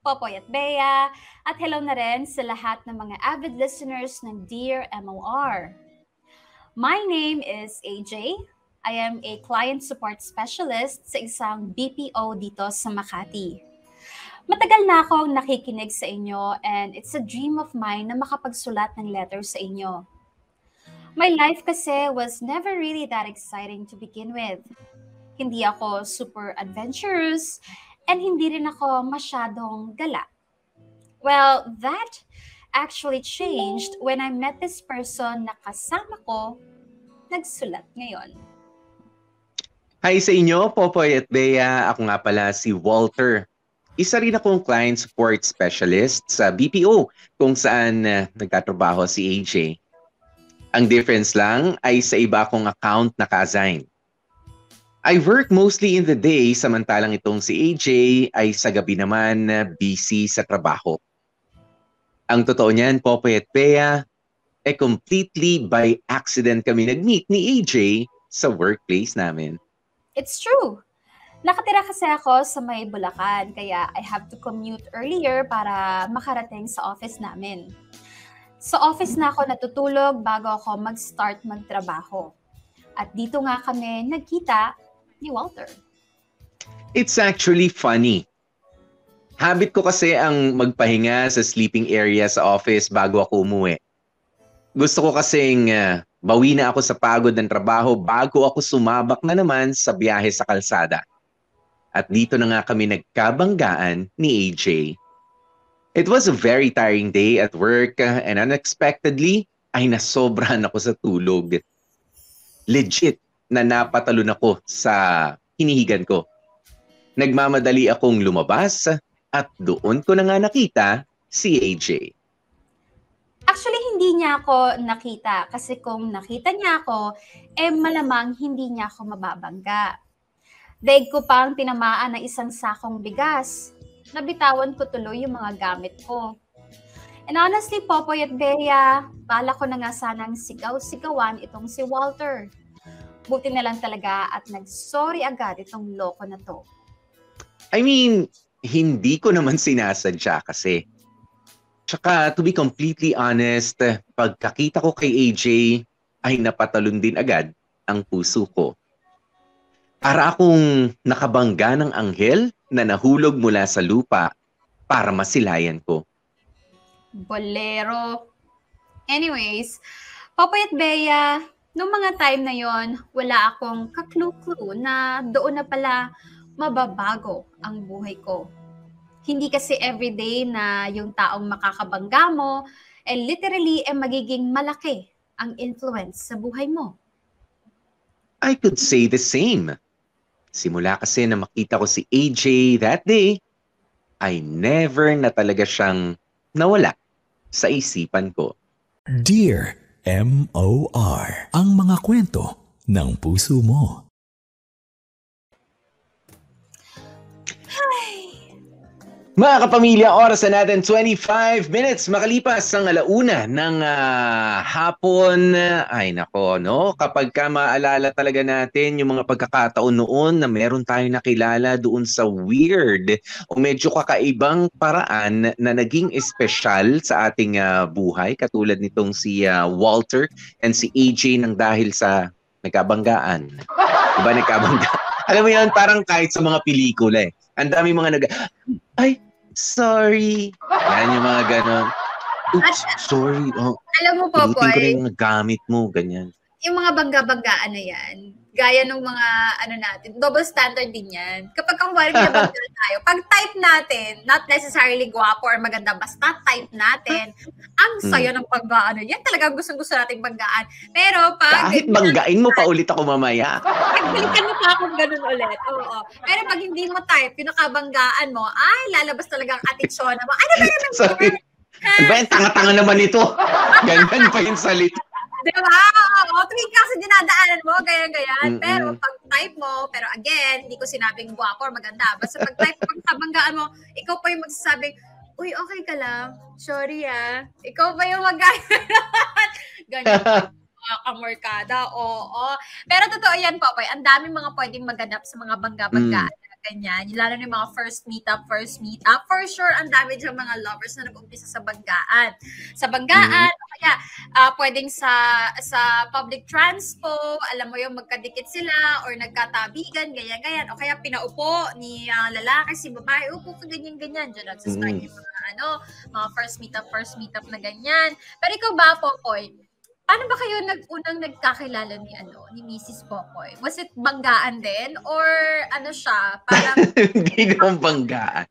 Popoy at Bea, at hello na rin sa lahat ng mga avid listeners ng Dear MOR. My name is AJ. I am a client support specialist sa isang BPO dito sa Makati. Matagal na akong nakikinig sa inyo and it's a dream of mine na makapagsulat ng letter sa inyo. My life kasi was never really that exciting to begin with hindi ako super adventurous, and hindi rin ako masyadong gala. Well, that actually changed when I met this person na kasama ko nagsulat ngayon. Hi sa inyo, Popoy at Bea. Ako nga pala si Walter. Isa rin akong client support specialist sa BPO kung saan uh, nagtatrabaho si AJ. Ang difference lang ay sa iba akong account na ka-assign. I work mostly in the day samantalang itong si AJ ay sa gabi naman na busy sa trabaho. Ang totoo niyan, Popoy at Bea, eh completely by accident kami nag-meet ni AJ sa workplace namin. It's true. Nakatira kasi ako sa may Bulacan, kaya I have to commute earlier para makarating sa office namin. Sa office na ako natutulog bago ako mag-start magtrabaho. At dito nga kami nagkita ni Walter. It's actually funny. Habit ko kasi ang magpahinga sa sleeping area sa office bago ako umuwi. Gusto ko kasing uh, bawi na ako sa pagod ng trabaho bago ako sumabak na naman sa biyahe sa kalsada. At dito na nga kami nagkabanggaan ni AJ. It was a very tiring day at work and unexpectedly ay nasobrahan ako sa tulog. Legit, na napatalon ako sa hinihigan ko. Nagmamadali akong lumabas at doon ko na nga nakita si AJ. Actually, hindi niya ako nakita kasi kung nakita niya ako, eh malamang hindi niya ako mababangga. Daig ko pang tinamaan ng isang sakong bigas. Nabitawan ko tuloy yung mga gamit ko. And honestly, Popoy at Bea, bala ko na nga sanang sigaw-sigawan itong si Walter. Buti na lang talaga at nag-sorry agad itong loko na to. I mean, hindi ko naman sinasadya kasi. Tsaka, to be completely honest, pagkakita ko kay AJ, ay napatalon din agad ang puso ko. Para akong nakabangga ng anghel na nahulog mula sa lupa para masilayan ko. Bolero. Anyways, Popoy at Bea, Noong mga time na yon, wala akong kaklu-clue na doon na pala mababago ang buhay ko. Hindi kasi everyday na yung taong makakabangga mo, eh literally eh magiging malaki ang influence sa buhay mo. I could say the same. Simula kasi na makita ko si AJ that day, I never na talaga siyang nawala sa isipan ko. Dear M.O.R. Ang mga kwento ng puso mo. Mga kapamilya, oras na natin 25 minutes makalipas ang alauna ng uh, hapon. Ay nako, no? Kapag ka maalala talaga natin yung mga pagkakataon noon na meron tayong nakilala doon sa weird o medyo kakaibang paraan na naging espesyal sa ating uh, buhay katulad nitong si uh, Walter and si AJ nang dahil sa nagkabanggaan. Diba nagkabanggaan? Alam mo yan, parang kahit sa mga pelikula eh. Ang dami mga nag... Ay, sorry. Yan yung mga ganon. Oops, sorry. Oh, Alam mo po, Pilitin ko na yung gamit mo, ganyan. Yung mga bangga-banggaan na yan, gaya ng mga, ano natin, double standard din yan. Kapag kung wari binabangga tayo, pag type natin, not necessarily guwapo or maganda, basta type natin, ang Hmm. saya ng paggaan. Yan talaga gustong-gusto nating banggaan. Pero pag... Kahit banggain mo pa ulit ako mamaya. Pagbalikan mo pa akong ganun ulit. Oo. Pero pag hindi mo type, pinakabanggaan mo, ay, lalabas talaga ang atitsyon mo. Ano ba naman Sorry. Ba tanga-tanga naman ito? Ganyan pa yung salita. Di ba? Oo, tuwing kasi dinadaanan mo, ganyan-ganyan. Pero pag type mo, pero again, hindi ko sinabing gwapo or maganda. Basta pag type, pag sabanggaan mo, ikaw pa yung magsasabing, uy, okay ka lang? Sorry ah. Ikaw pa yung mag Ganyan mga kamorkada, oo. Pero totoo yan, Popoy. Ang daming mga pwedeng maganap sa mga bangga-banggaan. Ganyan. Lalo na yung mga first meetup, first meetup. For sure, ang dami dyan mga lovers na nag-umpisa sa banggaan. Sa banggaan, o kaya ah, pwedeng sa sa public transpo, alam mo yung magkadikit sila or nagkatabigan, ganyan-ganyan. O kaya pinaupo ni ah, lalaki, si babae, upo ka ganyan-ganyan. Diyan nagsastart Mm. yung mga ano, mga first meetup, first meetup na ganyan. Pero ikaw ba, Popoy, paano ba kayo nag-unang nagkakilala ni ano ni Mrs. Popoy? Was it banggaan din or ano siya, parang Hindi naman banggaan.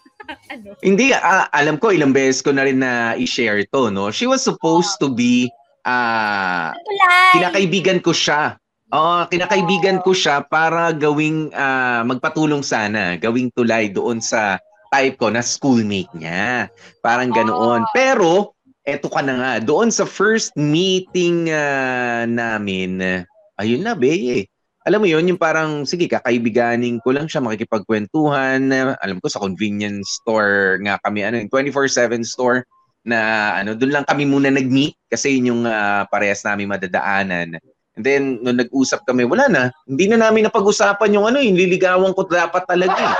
ano? Hindi, ah, alam ko ilang beses ko na rin na i-share to, no? She was supposed to be, ah, Tulay! kinakaibigan ko siya. Oo, kinakaibigan ko siya para gawing, ah, magpatulong sana, gawing tulay doon sa type ko na schoolmate niya. Parang ganoon. Pero, eto ka na nga, doon sa first meeting ah, namin, ayun na, Beye. Alam mo yun, yung parang, sige, kakaibiganin ko lang siya, makikipagkwentuhan. alam ko, sa convenience store nga kami, ano, yung 24-7 store, na ano, doon lang kami muna nag-meet kasi yun yung ah, parehas namin madadaanan. And then, nung nag-usap kami, wala na. Hindi na namin napag-usapan yung ano, yung liligawan ko dapat talaga eh.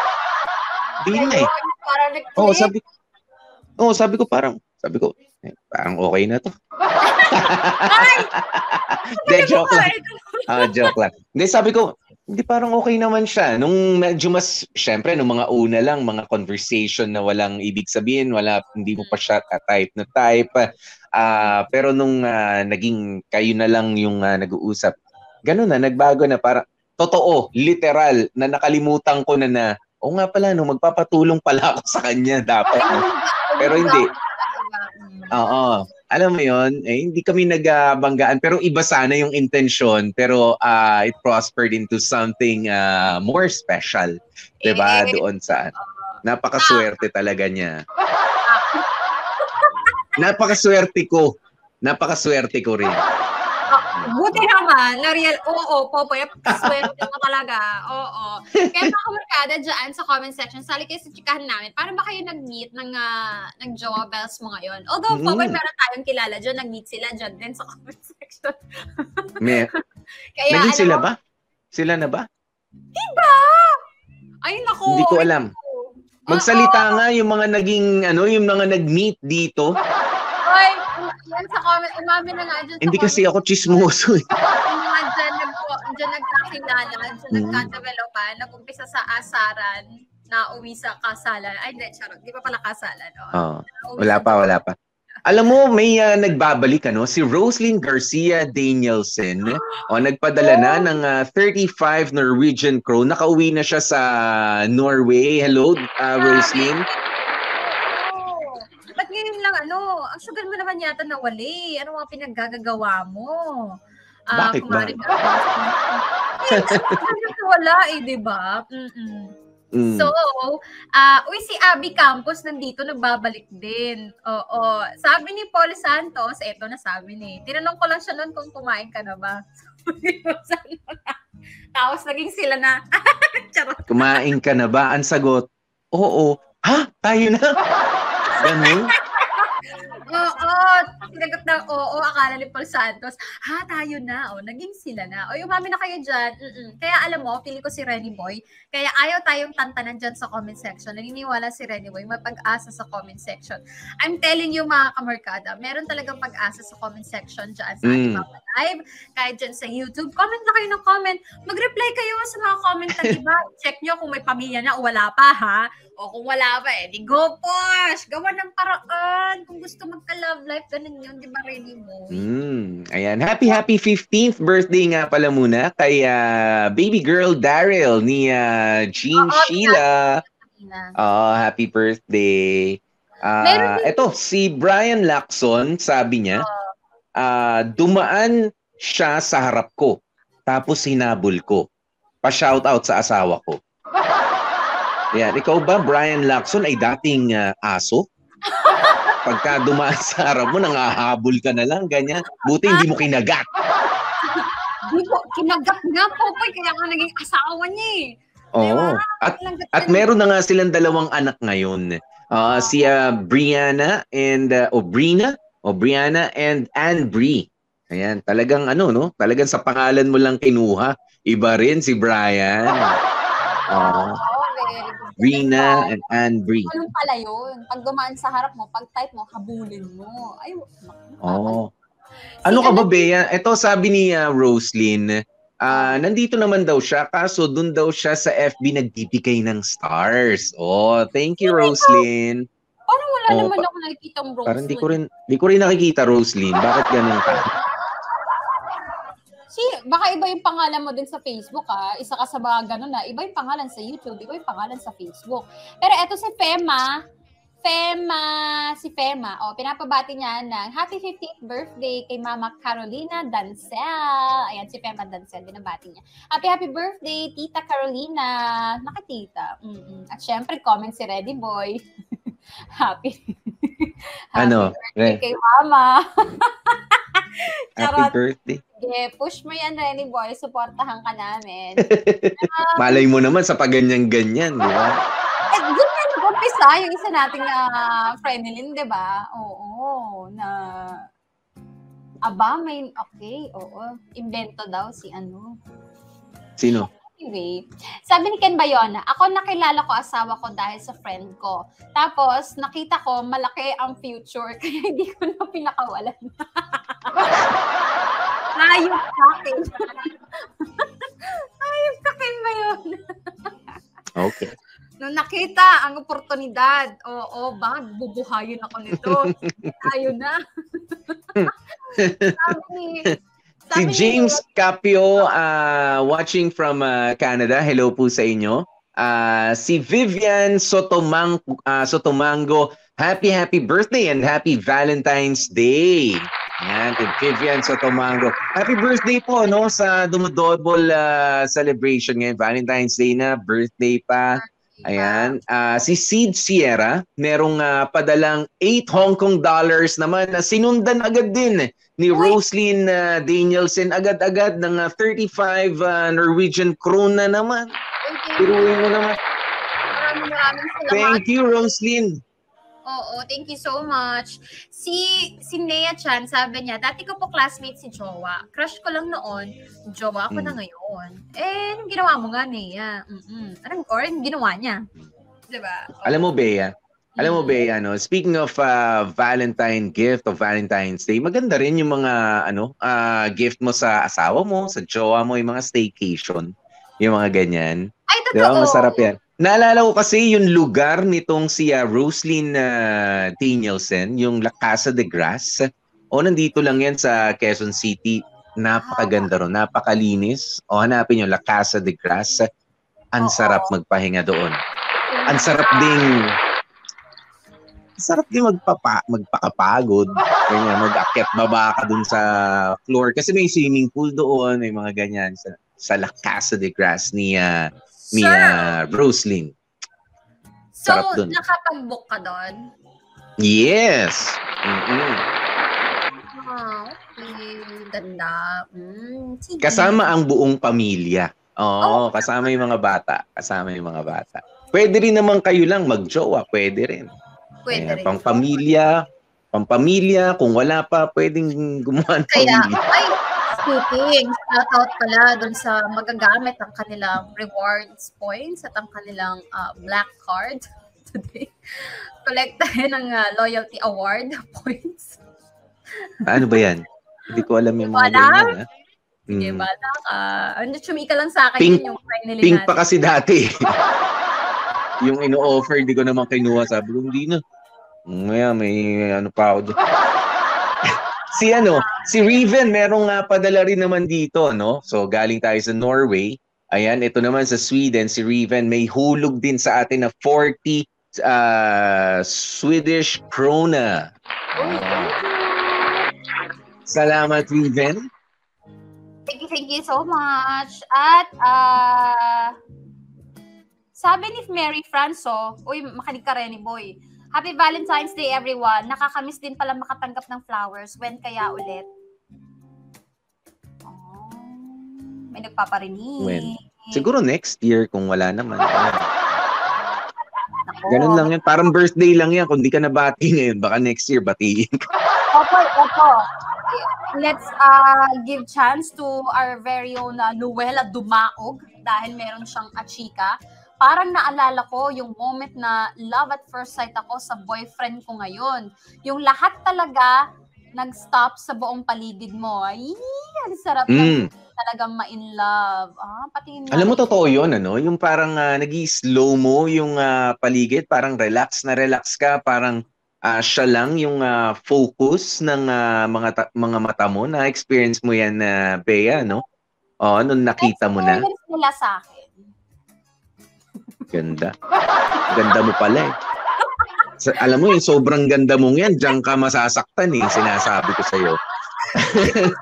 Hindi na eh. Oo, sabi Oo, sabi ko parang, sabi ko, eh, parang okay na to. Hindi, joke lang. Ah, joke lang. Hindi, sabi ko, hindi parang okay naman siya. Nung medyo mas, syempre, nung mga una lang, mga conversation na walang ibig sabihin, wala, hindi mo pa siya type na type. Ah, pero nung ah, naging kayo na lang yung ah, nag-uusap, ganun na, nagbago na. Para, totoo, literal, na nakalimutan ko na na, o nga pala, no, magpapatulong pala ako sa kanya dapat. No? Pero hindi. Oo. Alam mo yon eh, hindi kami nagbanggaan pero iba sana yung intention pero ah, it prospered into something ah, more special. 'Di ba? Eh, Doon sa napakaswerte talaga niya. Napakaswerte ko. Napakaswerte ko rin. Buti naman, na real, oo, Popoy, swerte mo talaga, oo. Kaya mga kamarkada dyan sa comment section, sali kayo sa chikahan namin, paano ba kayo nag-meet ng, uh, ng Jowa Bells mo ngayon? Although, Mm. Popoy, meron tayong kilala dyan, nag-meet sila dyan din sa comment section. May, Kaya, naging alam sila mo, ba? Sila na ba? Ay, naku. Hindi ko alam. Magsalita nga yung mga naging ano, yung mga nag-meet dito. Ay, yan sa comment, umami na nga dyan sa Hindi kasi ako chismoso eh. Yung mga dyan, nag, dyan nagkakilala, dyan Mm. nagka-developan, nag-umpisa sa asaran, na uwi sa kasalan. Ay, hindi, charot. Di pa pala kasalan. Oo. Nauwi Wala pa, wala pa. Alam mo, may ah, nagbabalik ano, si Roslyn Garcia Danielson. O, nagpadala na ng ah, 35 Norwegian krone. Nakauwi na siya sa Norway. Hello, ah, Roslyn. Oo. Ba't ngayon lang, ano, ang sugal mo naman yata nawali. Ano mga pinaggagawa mo? Ah, Bakit ba? Eh, kasi wala eh, di ba? Mm-mm. Mm. So, ah uy, si Abby Campos nandito, nagbabalik din. Oo. Sabi ni Paul Santos, eto na sabi ni, tinanong ko lang siya noon kung kumain ka na ba. Tapos naging sila na, charot. Kumain ka na ba? Ang sagot, oo. Ha? Tayo na? Ganun? Oo, sinagot ng oo, akala ni Paul Santos, ha, tayo na, o, naging sila na. O, umami na kayo dyan. Mm-mm. Kaya alam mo, pili ko si Renny Boy, kaya ayaw tayong tantanan dyan sa comment section. Naniniwala si Renny Boy, may pag-asa sa comment section. I'm telling you mga kamarkada, meron talagang pag-asa sa comment section dyan sa Mm. live, kahit dyan sa YouTube. Comment na kayo ng comment. Mag-reply kayo sa mga comment ng iba. Check nyo kung may pamilya na o wala pa, ha? O kung wala pa, eh, di go push! Gawa ng paraan. Kung gusto magka-love life, ganun yun, di ba, Renny mo? Mm, ayan. Happy, happy 15th birthday nga pala muna kay ah, baby girl Daryl ni ah, Jean Oo, Sheila. Oh, happy birthday. Ah, eto si Brian Lacson, sabi niya, ah, dumaan siya sa harap ko. Tapos hinabol ko. Pa-shout out sa asawa ko. Yan, ikaw ba Brian Lacson ay dating ah, aso? pagka dumaan sa harap mo, nangahabol ka na lang, ganyan. Buti hindi mo kinagat. Di po, kinagat nga po po, kaya ako naging asawa niya eh. Oo. At Kinagat At na. meron na nga silang dalawang anak ngayon. Ah, si ah, Brianna and uh, o Brina, o Brianna and Anne Brie. Ayan, talagang ano no, talagang sa pangalan mo lang kinuha. Iba rin si Brian. Oo. Oh, Brina and Anne Brie. Ganun pala yun. Pag dumaan sa harap mo, pag type mo, habulin mo. Ay, Oo. Ano ka ba, Bea? Ito sabi ni ah, Roslyn, ah, nandito naman daw siya, kaso dun daw siya sa FB nagbibigay ng stars. Oh, thank you, Roslyn. Parang wala Oo, naman pa- ako nakikita ang rose. Parang di ko rin, di ko rin nakikita, Roslyn. Bakit ganun ka? Si, baka iba yung pangalan mo din sa Facebook ha. Isa ka sa mga ganun na. Iba yung pangalan sa YouTube, iba yung pangalan sa Facebook. Pero eto si Fema, Fema, si Fema, oh, pinapabati niya ng happy 50th birthday kay Mama Carolina Dancel. Ayan, si Fema Dancel, binabati niya. Happy, happy birthday, Tita Carolina. Nakatita. Mm-mm. At syempre, comment si Ready Boy. happy. Ano? birthday Re- kay Mama. Happy birthday. Sige, push mo yan, Renny Boy. Supportahan ka namin. Malay mo naman sa paganyan-ganyan, di ba? eh, doon na nag-umpisa yung isa nating uh, Frenelin, di ba? Oo, na... Aba, may... Okay, oo. Invento daw si ano. Sino? Anyway, sabi ni Ken Bayona, ako nakilala ko asawa ko dahil sa friend ko. Tapos, nakita ko malaki ang future, kaya hindi ko na pinakawalan. Ayop sa akin. Ayop sa Ken Bayona. Okay. Nung nakita ang oportunidad, oo, ba, bubuhayin ako nito. Tayo na. sabi ni, Si ni- James Capio, uh, watching from uh, Canada. Hello po sa inyo. Uh, si Vivian Sotomang, uh, Sotomango, happy, happy birthday and happy Valentine's Day. Yan, kay Vivian Sotomango. Happy birthday po, no, sa dumodouble uh, celebration ngayon. Valentine's Day na, birthday pa. Ayan. Ah, si Sid Sierra, merong ah, padalang 8 Hong Kong dollars naman na sinundan agad din ni Roslyn ah, Danielson agad-agad ng ah, 35 ah, Norwegian krona naman. Thank you. Piruin mo naman. Maraming maraming salamat. Thank you, Roslyn. Oo, thank you so much. Si si Nea Chan, sabi niya, dati ko po classmate si Jowa. Crush ko lang noon. Jowa ko na Mm. ngayon. Eh, anong ginawa mo nga, Nea? Mm-mm. Anong, or anong ginawa niya? Diba? Alam mo, Bea, alam mo, Bea, ano, speaking of ah, Valentine gift of Valentine's Day, maganda rin yung mga ano, ah, gift mo sa asawa mo, sa jowa mo, yung mga staycation, yung mga ganyan. Ay, totoo. Masarap yan. Naalala ko kasi yung lugar nitong si uh, Roslyn uh, Danielson, yung La Casa de Grass. O nandito lang yan sa Quezon City. Napakaganda ron, napakalinis. O hanapin yung La Casa de Grass. Ang sarap magpahinga doon. Ang sarap ding sarap din magpapa, magpakapagod. Ganyan, mag-akyat baba ka dun sa floor. Kasi may swimming pool doon, may mga ganyan sa, sa La Casa de Grass ni uh, ni Sir, ah, Roslyn. so, sarap dun. nakapag-book ka doon? Yes. Mm-mm. Ah, okay. Ganda. Mm, sige. Kasama ang buong pamilya. Oo, Oh. kasama yung mga bata. Kasama yung mga bata. Pwede rin naman kayo lang magjowa. Pwede rin. Pwede Ayan, rin. Pang-pamilya. Pang-pamilya. Kung wala pa, pwedeng gumawa ng Kaya, pamilya. ay, speaking, shout out pala dun sa magagamit ang kanilang rewards points at ang kanilang ah, black card today. Collect tayo ng ah, loyalty award points. Ano ba yan? Hindi ko alam yung mga ganyan. Ha? Sige, Mm. bala ka. Ano, chumika lang sa akin Pink- yun yung finally Pink natin. pa kasi dati. yung ino-offer, di ko naman kinuha. Sabi ko, hindi na. Maya, may ano pa ako dyan. Si ano, si Riven, merong nga padala rin naman dito, no? So, galing tayo sa Norway. Ayan, ito naman sa Sweden, si Riven, may hulog din sa atin na 40 uh, Swedish krona. Salamat, Riven. Thank you, thank you so much. At, ah, sabi ni Mary Franco, uy, makinig ka rin ni Boy. Happy Valentine's Day, everyone. Nakakamiss din pala makatanggap ng flowers. When kaya ulit? Oh, may nagpaparinig. When? Siguro next year kung wala naman. Ganun lang yan. Parang birthday lang yan. Kung di ka nabati ngayon, baka next year batiin ka. Opo, opo. Let's uh, give chance to our very own uh, Luella Dumaog dahil meron siyang achika. Parang naalala ko yung moment na love at first sight ako sa boyfriend ko ngayon. Yung lahat talaga nag-stop sa buong paligid mo. Ay, ang sarap Mm. ng talagang ma-in love. Ah, pati Alam mo, totoo yun, ano? Yung parang uh, nag-slow mo yung ah, paligid, parang relax na relax ka, parang ah, siya lang yung ah, focus ng ah, mga ta- mga mata mo. Na-experience mo yan, na Bea, no? Oo, nung nakita mo na. Experience nila sa akin. Ganda. Ganda mo pala eh. Sa, alam mo, yung sobrang ganda mong yan, diyan ka masasaktan eh, sinasabi ko sa'yo.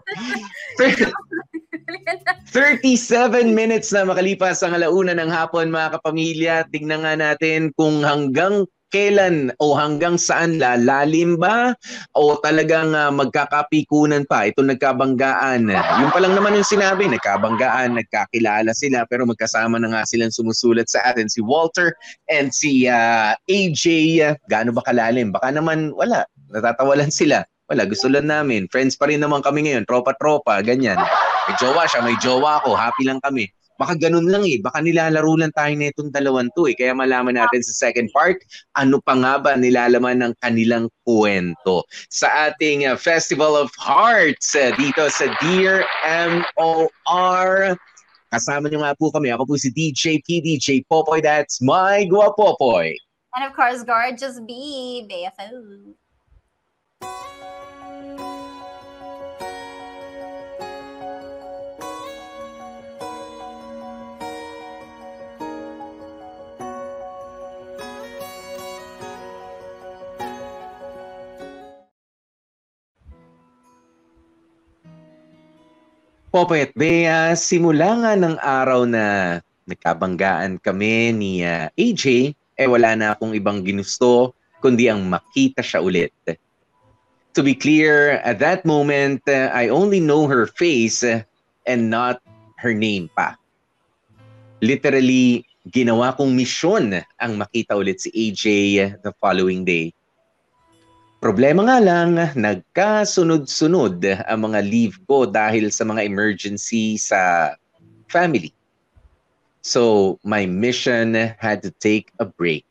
37 minutes na makalipas ang alauna ng hapon mga kapamilya. Tingnan nga natin kung hanggang kailan o hanggang saan lalalim ba o talagang ah, magkakapikunan pa itong nagkabanggaan. Yung pa lang naman yung sinabi, nagkabanggaan, nagkakilala sila pero magkasama na nga silang sumusulat sa atin si Walter and si ah, AJ. Gaano ba kalalim? Baka naman wala, natatawalan sila. Wala, gusto lang namin. Friends pa rin naman kami ngayon, tropa-tropa, ganyan. May jowa siya, may jowa ako, happy lang kami. Baka ganun lang eh. Baka nilalaro lang tayo na itong dalawan to eh. Kaya malaman natin sa second part, ano pa nga ba nilalaman ng kanilang kwento. Sa ating uh, Festival of Hearts uh, dito sa Dear MOR. Kasama niyo nga po kami. Ako po si DJ P, DJ Popoy. That's my Guapopoy. And of course, gorgeous B, BFO. Popoy Bea, simula nga ng araw na nagkabanggaan kami ni uh, AJ, eh wala na akong ibang ginusto kundi ang makita siya ulit. To be clear, at that moment, uh, I only know her face uh, and not her name pa. Literally, ginawa kong misyon ang makita ulit si AJ the following day. Problema nga lang, nagkasunod-sunod ang mga leave ko dahil sa mga emergency sa family. So, my mission had to take a break.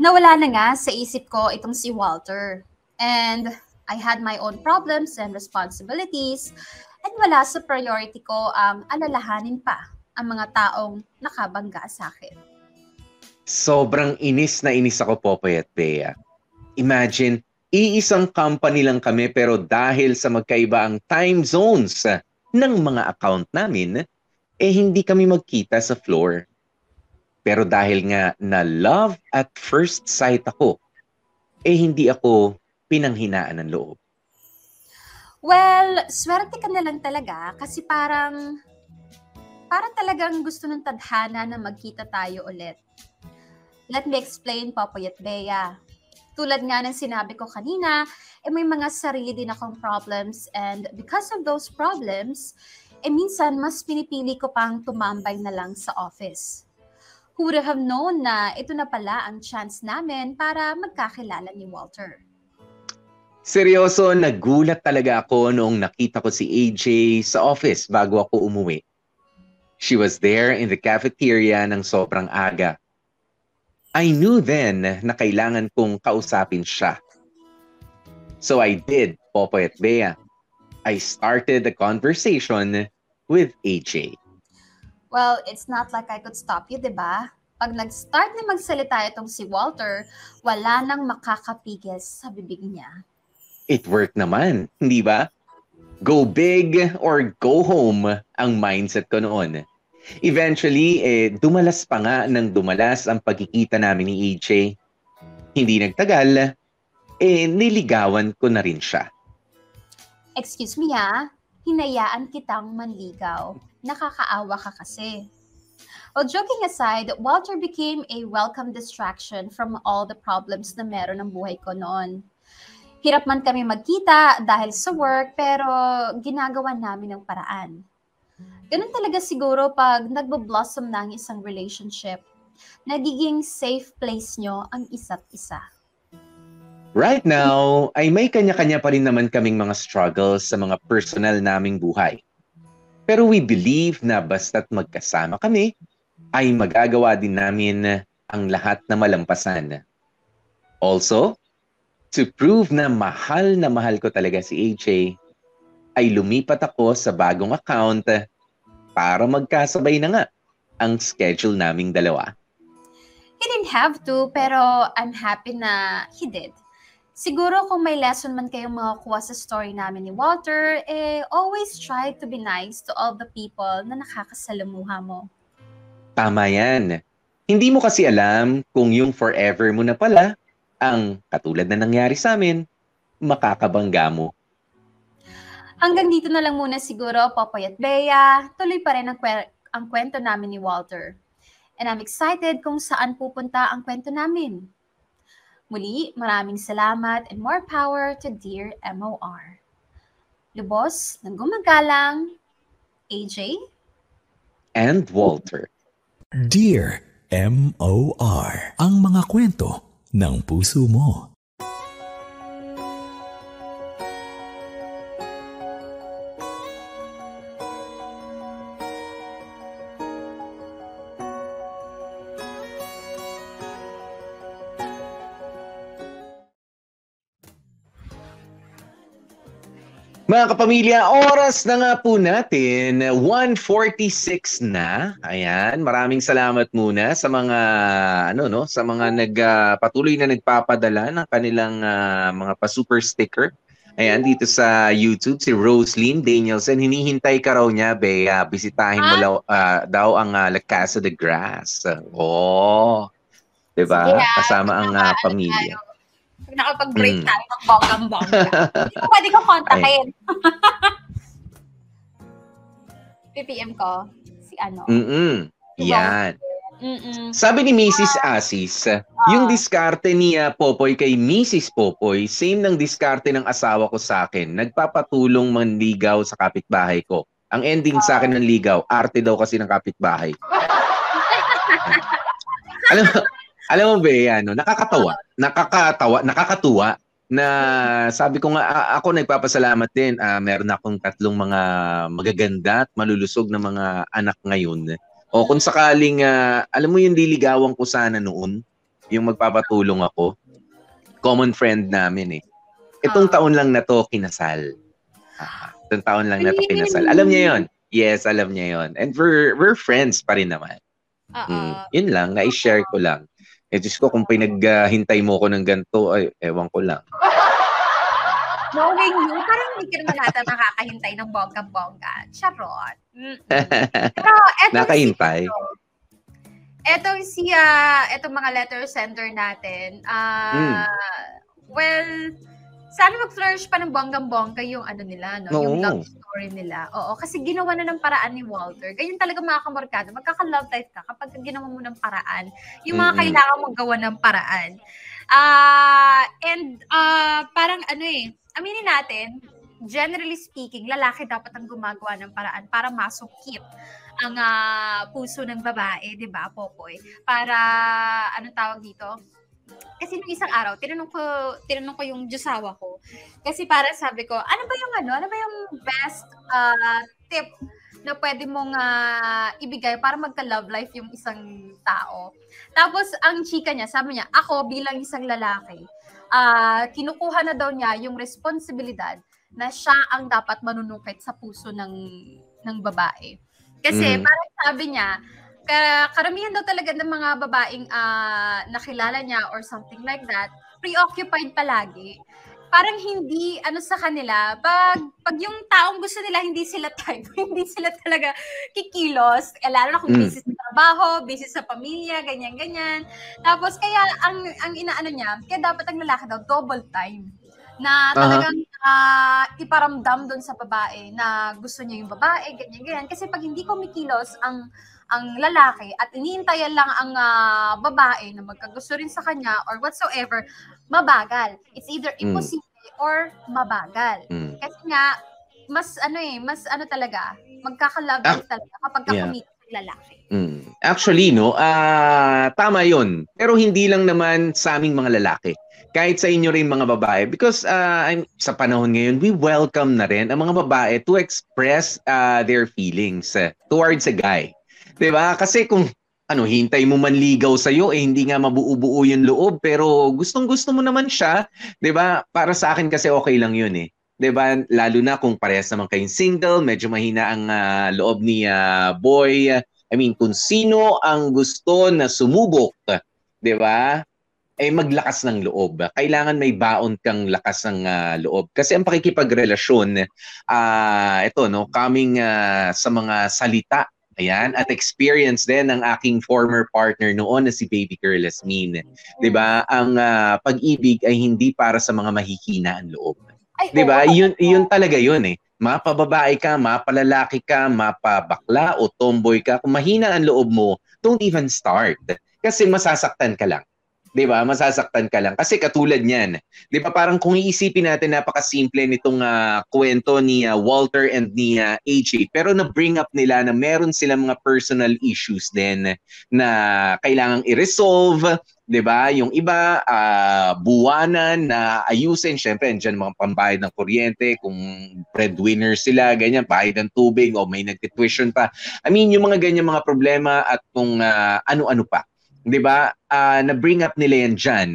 Nawala na nga sa isip ko itong si Walter. And I had my own problems and responsibilities. At wala sa priority ko ang alalahanin pa ang mga taong nakabangga sa akin. Sobrang inis na inis ako, Popoy at Bea. Imagine, iisang company lang kami pero dahil sa magkaiba ang time zones ng mga account namin, eh hindi kami magkita sa floor. Pero dahil nga na love at first sight ako, eh hindi ako pinanghinaan ng loob. Well, swerte ka na lang talaga kasi parang parang talagang gusto ng tadhana na magkita tayo ulit. Let me explain, Popoy at Bea. Tulad nga ng sinabi ko kanina, eh may mga sarili din akong problems and because of those problems, eh minsan mas pinipili ko pang tumambay na lang sa office. Who would have known na ito na pala ang chance namin para magkakilala ni Walter. Seryoso, nagulat talaga ako noong nakita ko si AJ sa office bago ako umuwi. She was there in the cafeteria ng sobrang aga. I knew then na kailangan kong kausapin siya. So I did, Popoy at Bea. I started the conversation with AJ. Well, it's not like I could stop you, di ba? Pag nag-start na magsalita itong si Walter, wala nang makakapigil sa bibig niya. It worked naman, hindi ba? Go big or go home ang mindset ko noon. Eventually, eh, dumalas pa nga ng dumalas ang pagkikita namin ni AJ. Hindi nagtagal, eh, niligawan ko na rin siya. Excuse me ha, hinayaan kitang manligaw. Nakakaawa ka kasi. Well, joking aside, Walter became a welcome distraction from all the problems na meron ng buhay ko noon. Hirap man kami magkita dahil sa work, pero ginagawa namin ng paraan. Ganun talaga siguro pag nagbo-blossom na ang isang relationship. Nagiging safe place nyo ang isa't isa. Right now, ay may kanya-kanya pa rin naman kaming mga struggles sa mga personal naming buhay. Pero we believe na basta't magkasama kami, ay magagawa din namin ang lahat na malampasan. Also, to prove na mahal na mahal ko talaga si AJ, ay lumipat ako sa bagong account para magkasabay na nga ang schedule naming dalawa. He didn't have to, pero I'm happy na he did. Siguro kung may lesson man kayong mga kuha sa story namin ni Walter, eh, always try to be nice to all the people na nakakasalamuha mo. Tama yan. Hindi mo kasi alam kung yung forever mo na pala, ang katulad na nangyari sa amin, makakabangga mo. Hanggang dito na lang muna siguro, Popoy at Bea. Tuloy pa rin ang, kwe- ang kwento namin ni Walter. And I'm excited kung saan pupunta ang kwento namin. Muli, maraming salamat and more power to Dear MOR. Lubos ng gumagalang, AJ, And Walter. Dear M.O.R. Ang mga kwento ng puso mo. Mga kapamilya, oras na nga po natin. 1.46 na. Ayan, maraming salamat muna sa mga ano no, sa mga nag ah, patuloy na nagpapadala ng kanilang ah, mga pa-super sticker. Ayan, dito sa YouTube, si Roslyn Danielson, hinihintay ka raw niya, Bea, bisitahin mo Ah? law- ah, daw ang ah, La Casa de Grass. Oh, 'di ba? Sige, Kasama ang ano pamilya. tayo? Pag nakapag-break Mm. tayo ng bonggang-bongga. Hindi ko pwede ko kontakin. PPM ko, si ano. Mm. Yan. Mm-mm. Sabi ni Mrs. Asis, yung diskarte ni ah, Popoy kay Mrs. Popoy, same ng diskarte ng asawa ko sa akin. Nagpapatulong manligaw sa kapitbahay ko. Ang ending sa akin ng ligaw, arte daw kasi ng kapitbahay. alam mo, alam mo ba, ano, nakakatawa, nakakatawa, nakakatuwa na sabi ko nga, ako nagpapasalamat din. Ah, meron akong tatlong mga magaganda at malulusog na mga anak ngayon. O kung sakaling, ah, alam mo yung liligawan ko sana noon, yung magpapatulong ako, common friend namin eh. Itong Ah. taon lang na to, kinasal. Ah, itong taon lang na to, kinasal. Alam niya yon Yes, alam niya yon And we're, we're friends pa rin naman. Oo. Mm, yun lang, na-share ko lang. Eh, Diyos ko, kung pinaghintay mo ko ng ganito, ay, ewan ko lang. Knowing you, parang hindi ka naman ata nakakahintay ng bongga-bongga. Charot. Mm-mm. Pero eto Nakahintay. Si, etong si, ah, etong mga letter sender natin, ah, well, sana mag-flourish pa ng bonggang-bongga yung ano nila, no? Yung Oo. love story nila. Oo, kasi ginawa na ng paraan ni Walter. Ganyan talaga mga kamorkado. Magkaka-love life ka kapag ginawa mo ng paraan. Yung mga Mm-mm. kailangan mong gawa ng paraan. Ah, and ah, parang ano eh, aminin natin, generally speaking, lalaki dapat ang gumagawa ng paraan para masukip ang ah, puso ng babae, 'di ba, Popoy? Para ano tawag dito? Kasi nung isang araw, tinanong ko, tinanong ko yung Diyosawa ko. Kasi para sabi ko, ano ba yung ano, ano ba yung best ah, tip na pwede mong ah, ibigay para magka-love life yung isang tao. Tapos, ang chika niya, sabi niya, ako bilang isang lalaki, ah, kinukuha na daw niya yung responsibilidad na siya ang dapat manunukit sa puso ng ng babae. Kasi Mhm. parang sabi niya, ka- karamihan daw talaga ng mga babaeng ah, nakilala niya or something like that, preoccupied palagi. Parang hindi ano sa kanila, pag pag yung taong gusto nila hindi sila type, hindi sila talaga kikilos, eh, lalo na kung Mm. busy sa trabaho, busy sa pamilya, ganyan ganyan. Tapos kaya ang ang inaano niya, kaya dapat ang lalaki daw double time na talagang ah, iparamdam doon sa babae na gusto niya yung babae, ganyan ganyan. Kasi pag hindi kumikilos ang ang lalaki at iniintayan lang ang ah, babae na magkagusto rin sa kanya or whatsoever, mabagal. It's either Mm. imposible or mabagal. Mm. Kasi nga, mas ano eh, mas ano talaga, magkakalove Ah, talaga kapag yeah. kakumita ng lalaki. Mm. Actually, no, ah tama yon Pero hindi lang naman sa aming mga lalaki. Kahit sa inyo rin mga babae. Because ah, I'm, sa panahon ngayon, we welcome na rin ang mga babae to express ah, their feelings eh, towards a guy. 'Di ba Kasi kung ano, hintay mo manligaw sa iyo eh hindi nga mabuo-buo yung loob pero gustong-gusto mo naman siya, 'di ba? Para sa akin kasi okay lang 'yun eh. 'Di ba? Lalo na kung parehas naman kayong single, medyo mahina ang ah, loob ni ah, boy. I mean, kung sino ang gusto na sumubok, 'di ba? Eh maglakas ng loob. Kailangan may baon kang lakas ng ah, loob. Kasi ang pakikipagrelasyon ah ito no, coming ah, sa mga salita Ayan, at experience din ng aking former partner noon na si Baby Girl Asmin. 'Di ba? Ang ah, pag-ibig ay hindi para sa mga mahihina ang loob. 'Di ba? Yun yun talaga yun eh. Mapababae ka, mapalalaki ka, mapabakla o tomboy ka, kung mahina ang loob mo, don't even start. Kasi masasaktan ka lang. 'Di ba? Masasaktan ka lang kasi katulad niyan. 'Di ba? Parang kung iisipin natin napakasimple nitong ah, kwento ni ah, Walter and ni ah, AJ, pero na bring up nila na meron silang mga personal issues din na kailangang i-resolve, 'di ba? Yung iba ah, buwanan na ayusin, syempre andiyan mga pambayad ng kuryente, kung breadwinner sila, ganyan, bayad ng tubig o may nagtituition pa. I mean, yung mga ganyan mga problema at kung ah, ano-ano pa. 'Di ba? Ah, na bring up nila yan diyan.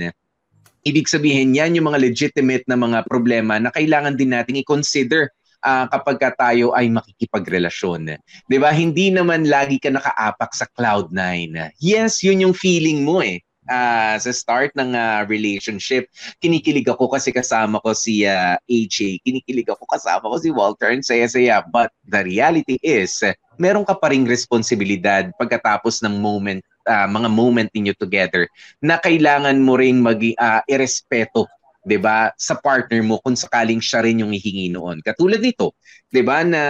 Ibig sabihin, yan yung mga legitimate na mga problema na kailangan din nating i-consider ah, kapag ka tayo ay makikipagrelasyon. 'Di ba? Hindi naman lagi ka nakaapak sa cloud nine. Yes, yun yung feeling mo eh. Ah, sa start ng ah, relationship, kinikilig ako kasi kasama ko si ah, AJ, kinikilig ako kasama ko si Walter, and saya-saya. But the reality is, meron ka pa ring responsibilidad pagkatapos ng moment, ah, mga moment ninyo together na kailangan mo ring mag ah, irespeto 'di ba sa partner mo kung sakaling siya rin yung hihingi noon. Katulad nito, 'di ba na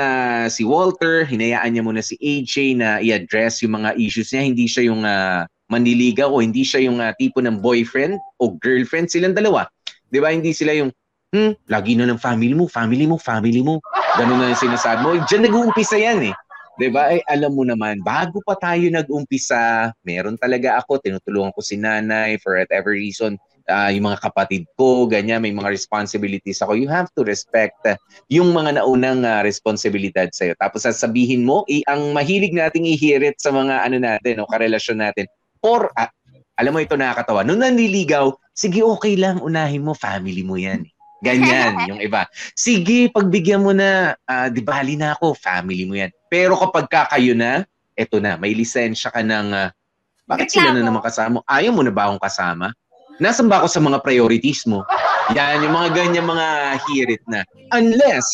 si Walter, hinayaan niya muna si AJ na i-address yung mga issues niya, hindi siya yung ah, manliligaw o hindi siya yung ah, tipo ng boyfriend o girlfriend silang dalawa. 'Di ba? Hindi sila yung hmm, lagi na ng family mo, family mo, family mo. Ganun na yung sinasabi mo. Diyan nag-uumpisa yan eh. 'Di ba? Ay alam mo naman, bago pa tayo nag-umpisa, meron talaga ako, tinutulungan ko si nanay for whatever reason, ah, yung mga kapatid ko, ganyan, may mga responsibilities ako. You have to respect ah, yung mga naunang ah, responsibilidad sa'yo. Tapos sasabihin mo, i- ang mahilig nating ihirit sa mga ano natin, o karelasyon natin, or, ah, alam mo ito nakakatawa, nung nanliligaw, sige okay lang, unahin mo, family mo yan. Ganyan, yung iba. Sige, pagbigyan mo na, ah, di bali na ako, family mo yan. Pero kapag kakayo na, eto na, may lisensya ka ng, ah, bakit sila na naman kasama? Ayaw mo na ba akong kasama? Nasaan ba ako sa mga priorities mo? Yan, yung mga ganyan mga hirit na. Unless,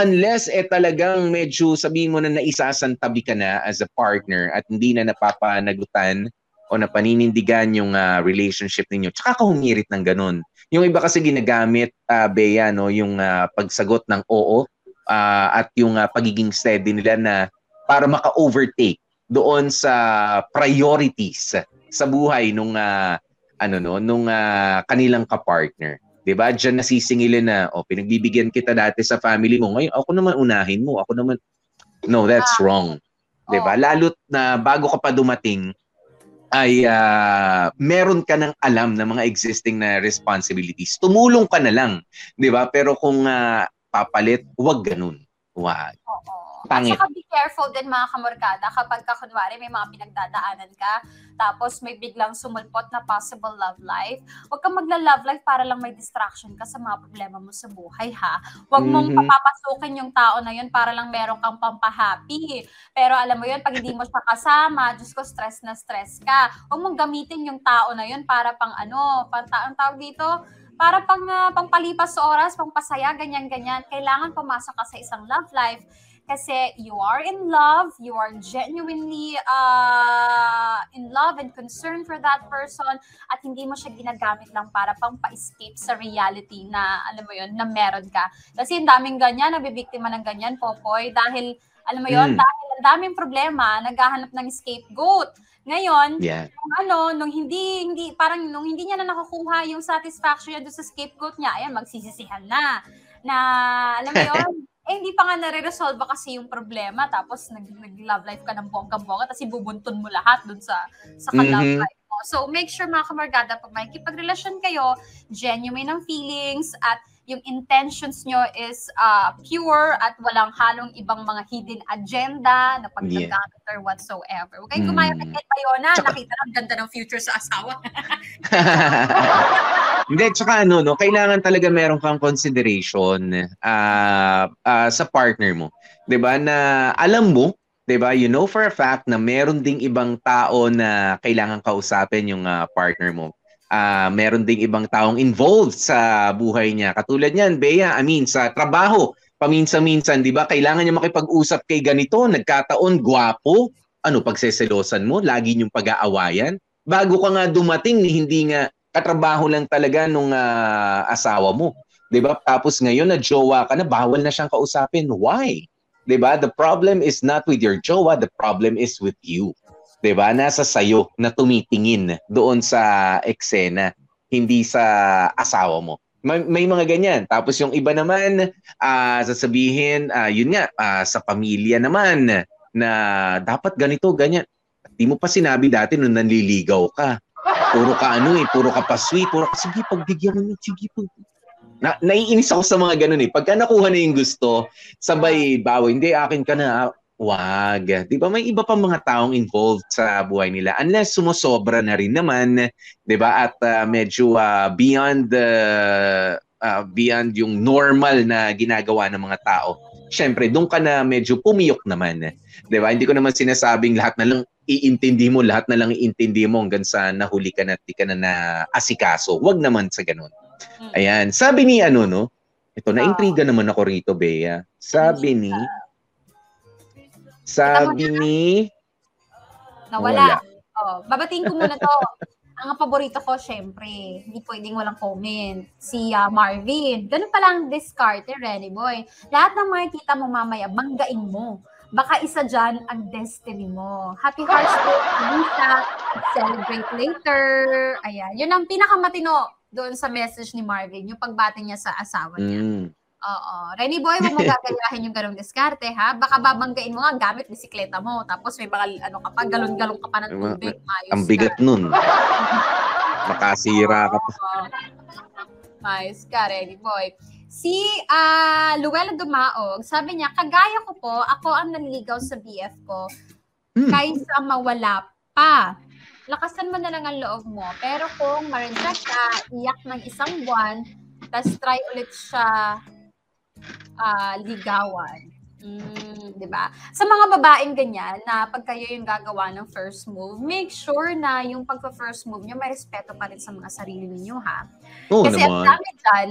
unless eh talagang medyo sabihin mo na naisasantabi ka na as a partner at hindi na napapanagutan o napaninindigan yung ah, relationship ninyo, tsaka ka humirit ng ganun. Yung iba kasi ginagamit, ah, Bea, no, yung ah, pagsagot ng oo ah, at yung ah, pagiging steady nila na para maka-overtake doon sa priorities sa buhay nung ah, ano no, nung ah, kanilang kapartner. 'Di ba? Diyan nasisingilin na, oh, pinagbibigyan kita dati sa family mo. Ngayon, ako naman unahin mo. Ako naman No, that's wrong. 'Di ba? Lalo't na bago ka pa dumating ay ah, meron ka ng alam na mga existing na responsibilities. Tumulong ka na lang, 'di ba? Pero kung ah, papalit, huwag ganun. Huwag. Oo. Pangit. At saka be careful din mga kamorkada kapag ka kunwari may mga pinagdadaanan ka tapos may biglang sumulpot na possible love life. Huwag kang magla-love life para lang may distraction ka sa mga problema mo sa buhay ha. Huwag mong Mhm. papapasukin yung tao na yun para lang meron kang pampahappy. Pero alam mo yun, pag hindi mo siya kasama, Diyos ko, stress na stress ka. Huwag mong gamitin yung tao na yun para pang ano, pang ta- ang tawag dito, para pang ah, pangpalipas sa oras, pangpasaya, ganyan-ganyan. Kailangan pumasok ka sa isang love life kasi you are in love, you are genuinely uh, in love and concerned for that person at hindi mo siya ginagamit lang para pang pa-escape sa reality na, alam mo yun, na meron ka. Kasi ang daming ganyan, nabibiktima ng ganyan, Popoy, dahil, alam mo yun, Mm. dahil ang daming problema, naghahanap ng scapegoat. Ngayon, Yeah. nung ano, nung hindi, hindi, parang nung hindi niya na nakukuha yung satisfaction niya doon sa scapegoat niya, ayan, magsisisihan na. Na, alam mo yun, eh, hindi pa nga nare-resolve kasi yung problema, tapos nag, nag-love life ka ng bongga-bongga, tapos ibubuntun mo lahat doon sa, sa ka-love Mhm. life mo. So, make sure mga kamargada, pag makikipagrelasyon kayo, genuine ang feelings, at yung intentions nyo is uh, pure at walang halong ibang mga hidden agenda na Yeah. pagdagamit or whatsoever. Huwag kayong Mm. gumaya kay Ed Bayona, Tsaka- nakita ng ganda ng future sa asawa. Hindi, tsaka ano, no, kailangan talaga meron kang consideration ah ah, sa partner mo. 'Di ba na alam mo, 'di ba, you know for a fact na meron ding ibang tao na kailangan kausapin yung ah, partner mo. Ah, meron ding ibang taong involved sa buhay niya. Katulad niyan, Bea, I mean, sa trabaho, paminsan-minsan, 'di ba, kailangan niya makipag-usap kay ganito, nagkataon gwapo, ano pagseselosan mo, lagi niyong pag-aawayan. Bago ka nga dumating, hindi nga katrabaho lang talaga nung ah, asawa mo. 'Di ba? Tapos ngayon na jowa ka na, bawal na siyang kausapin. Why? 'Di ba? The problem is not with your jowa, the problem is with you. 'Di ba? Nasa sayo na tumitingin doon sa eksena, hindi sa asawa mo. May, may mga ganyan. Tapos yung iba naman, ah, sasabihin, ah, yun nga, ah, sa pamilya naman, na dapat ganito, ganyan. Di mo pa sinabi dati nung nanliligaw ka. Puro ka ano eh, puro ka pa sweet, puro ka, sige, pagbigyan mo, sige, pag... Na, naiinis ako sa mga ganun eh. Pagka nakuha na yung gusto, sabay bawo, hindi, akin ka na, wag. Di ba may iba pa mga taong involved sa buhay nila. Unless sumusobra na rin naman, di ba? At ah, medyo ah, beyond the ah, beyond yung normal na ginagawa ng mga tao. Siyempre, doon ka na medyo pumiyok naman. 'Di ba? Hindi ko naman sinasabing lahat na lang iintindi mo, lahat na lang iintindi mo hanggang sa nahuli ka na at di ka na na asikaso. Huwag naman sa ganun. Mm. Ayan. Sabi ni ano, no? Ito, na-intriga naman ako rito, Bea. Sabi ni... Sabi ni... Nawala. Oh, babatiin ko muna to. Ang paborito ko, syempre, hindi pwedeng walang comment. Si ah, Marvin. Ganun pa lang discard, eh, Renny Boy. Lahat ng makikita mo mamaya, banggain mo. Baka isa dyan ang destiny mo. Happy Hearts Day, Lisa. Celebrate later. Ayan. Yun ang pinakamatino doon sa message ni Marvin, yung pagbati niya sa asawa niya. Mm. Oo. Renny Boy, huwag mo gagayahin yung ganong diskarte, ha? Baka babanggain mo nga gamit bisikleta mo. Tapos may mga, ano ka pa, galon-galon ka pa ng tubig. Mayos Ang bigat nun. Makasira ka pa. Oo. Mayos ka, Renny Boy. Si ah Luella Dumaog, sabi niya, kagaya ko po, ako ang nanligaw sa BF ko Hmm. kaysa mawala pa. Lakasan mo na lang ang loob mo. Pero kung ma-reject ka, iyak ng isang buwan, tapos try ulit siya ah, ligawan. Mm, 'di ba? Sa mga babaeng ganyan na pag kayo yung gagawa ng first move, make sure na yung pagka-first move niyo may respeto pa rin sa mga sarili niyo ha. Oo Kasi ang dami dyan,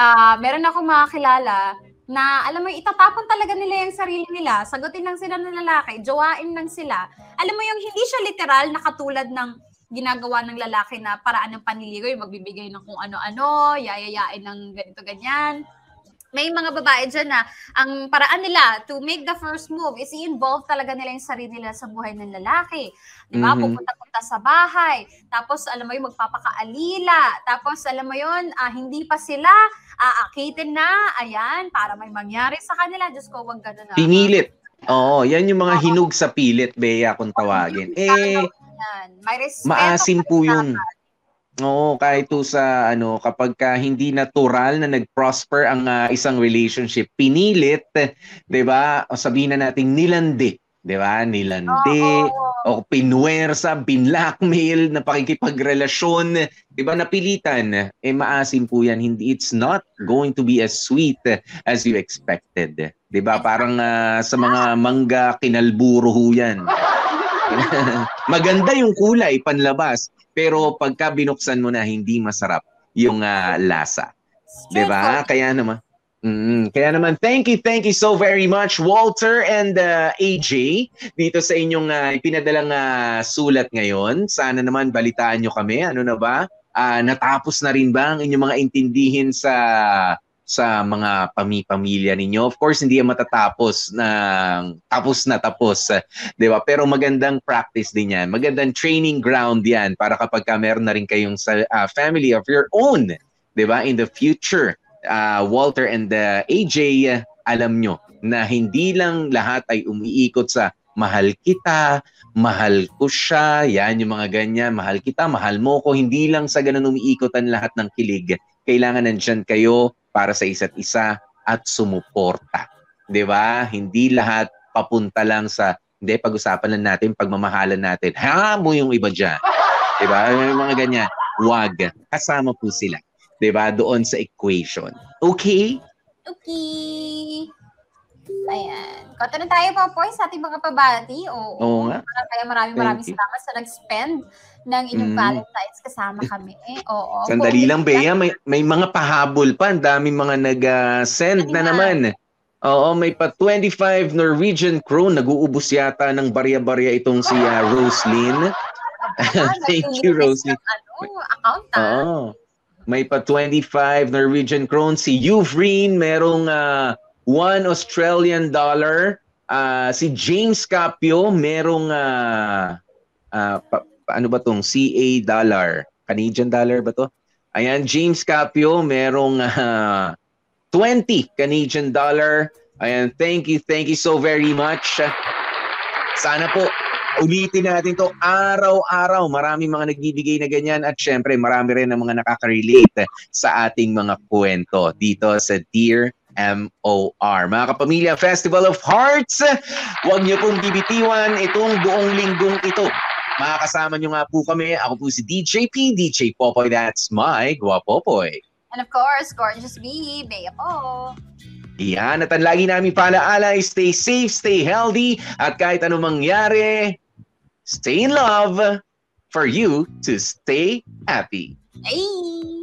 ah, meron akong mga kilala na alam mo, itatapon talaga nila yung sarili nila. Sagutin lang sila ng lalaki, jowain lang sila. Alam mo yung hindi siya literal na katulad ng ginagawa ng lalaki na paraan ng panliligaw, yung magbibigay ng kung ano-ano, yayayain ng ganito ganyan. May mga babae dyan na ang paraan nila to make the first move is i-involve talaga nila yung sarili nila sa buhay ng lalaki. Di ba? Mhm. Pupunta-punta sa bahay. Tapos, alam mo yun, magpapakaalila. Tapos, alam mo yun, ah, hindi pa sila aakitin na. Ayan, para may mangyari sa kanila. Diyos ko, wag ganun na. Pinilit. Oo, yan yung mga hinug sa pilit, Bea, kung tawagin. Eh. May respeto. maasim po yun. Oo, kahit to sa ano, kapag ka hindi natural na nag-prosper ang ah, isang relationship, pinilit, 'di ba? O sabihin na nating nilandi, 'di ba? Nilandi Oo. o pinwersa, binlackmail, na pakikipagrelasyon, 'di ba? Napilitan, eh maasim po 'yan. Hindi it's not going to be as sweet as you expected. 'Di ba? Parang ah, sa mga mangga kinalburo ho 'yan. Maganda yung kulay panlabas, pero pagka binuksan mo na hindi masarap yung ah, lasa. 'Di ba? Kaya naman Mm, kaya naman, thank you, thank you so very much, Walter and uh, AJ, dito sa inyong uh, pinadalang uh, sulat ngayon. Sana naman balitaan nyo kami. Ano na ba? Ah, natapos na rin ba ang inyong mga intindihin sa sa mga pami-pamilya ninyo. Of course, hindi yan matatapos ng tapos na tapos, 'di ba? Pero magandang practice din yan. Magandang training ground yan para kapag ka meron na rin kayong sa, ah, family of your own, 'di ba? In the future, ah, Walter and the AJ, ah, alam nyo na hindi lang lahat ay umiikot sa mahal kita, mahal ko siya, yan yung mga ganyan, mahal kita, mahal mo ko, hindi lang sa ganun umiikot ang lahat ng kilig. Kailangan nandyan kayo para sa isa't isa at sumuporta. 'Di ba? Hindi lahat papunta lang sa hindi pag-usapan lang natin pagmamahalan natin. Ha mo yung iba diyan. 'Di ba? Mga ganyan. Wag. Kasama po sila. 'Di ba? Doon sa equation. Okay? Okay. Ayan. Kota na tayo po po sa ating mga pabati. Oo. Oo nga. Para kaya maraming Thank maraming you. salamat sa nag-spend ng inyong Mm. Valentine's kasama kami. Oo. Sandali Po, lang, Bea. May, may mga pahabol pa. Ang daming mga nag-send na Ano naman. Oo, may pa 25 Norwegian krone. Nag-uubos yata ng barya-barya itong si ah, Roslyn. Thank you, Rosie. ng Ano, account ah. Oo. May pa 25 Norwegian krone. Si Euvreen, merong ah, 1 Australian dollar. Ah, si James Capio, merong ah, ah, pa- ano ba tong CA dollar? Canadian dollar ba to? Ayan, James Capio, merong ah, 20 Canadian dollar. Ayan, thank you, thank you so very much. Sana po ulitin natin to araw-araw. Marami mga nagbibigay na ganyan at syempre marami rin ang mga nakaka-relate sa ating mga kwento dito sa Dear MOR. Mga kapamilya, Festival of Hearts, huwag niyo pong bibitiwan itong buong linggong ito. Makakasama niyo nga po kami. Ako po si DJ P, DJ Popoy. That's my Guapopoy. And of course, Gorgeous Bee, Bea po. Yan, at ang lagi namin paalaala, stay safe, stay healthy, at kahit anong mangyari, stay in love for you to stay happy. Ay!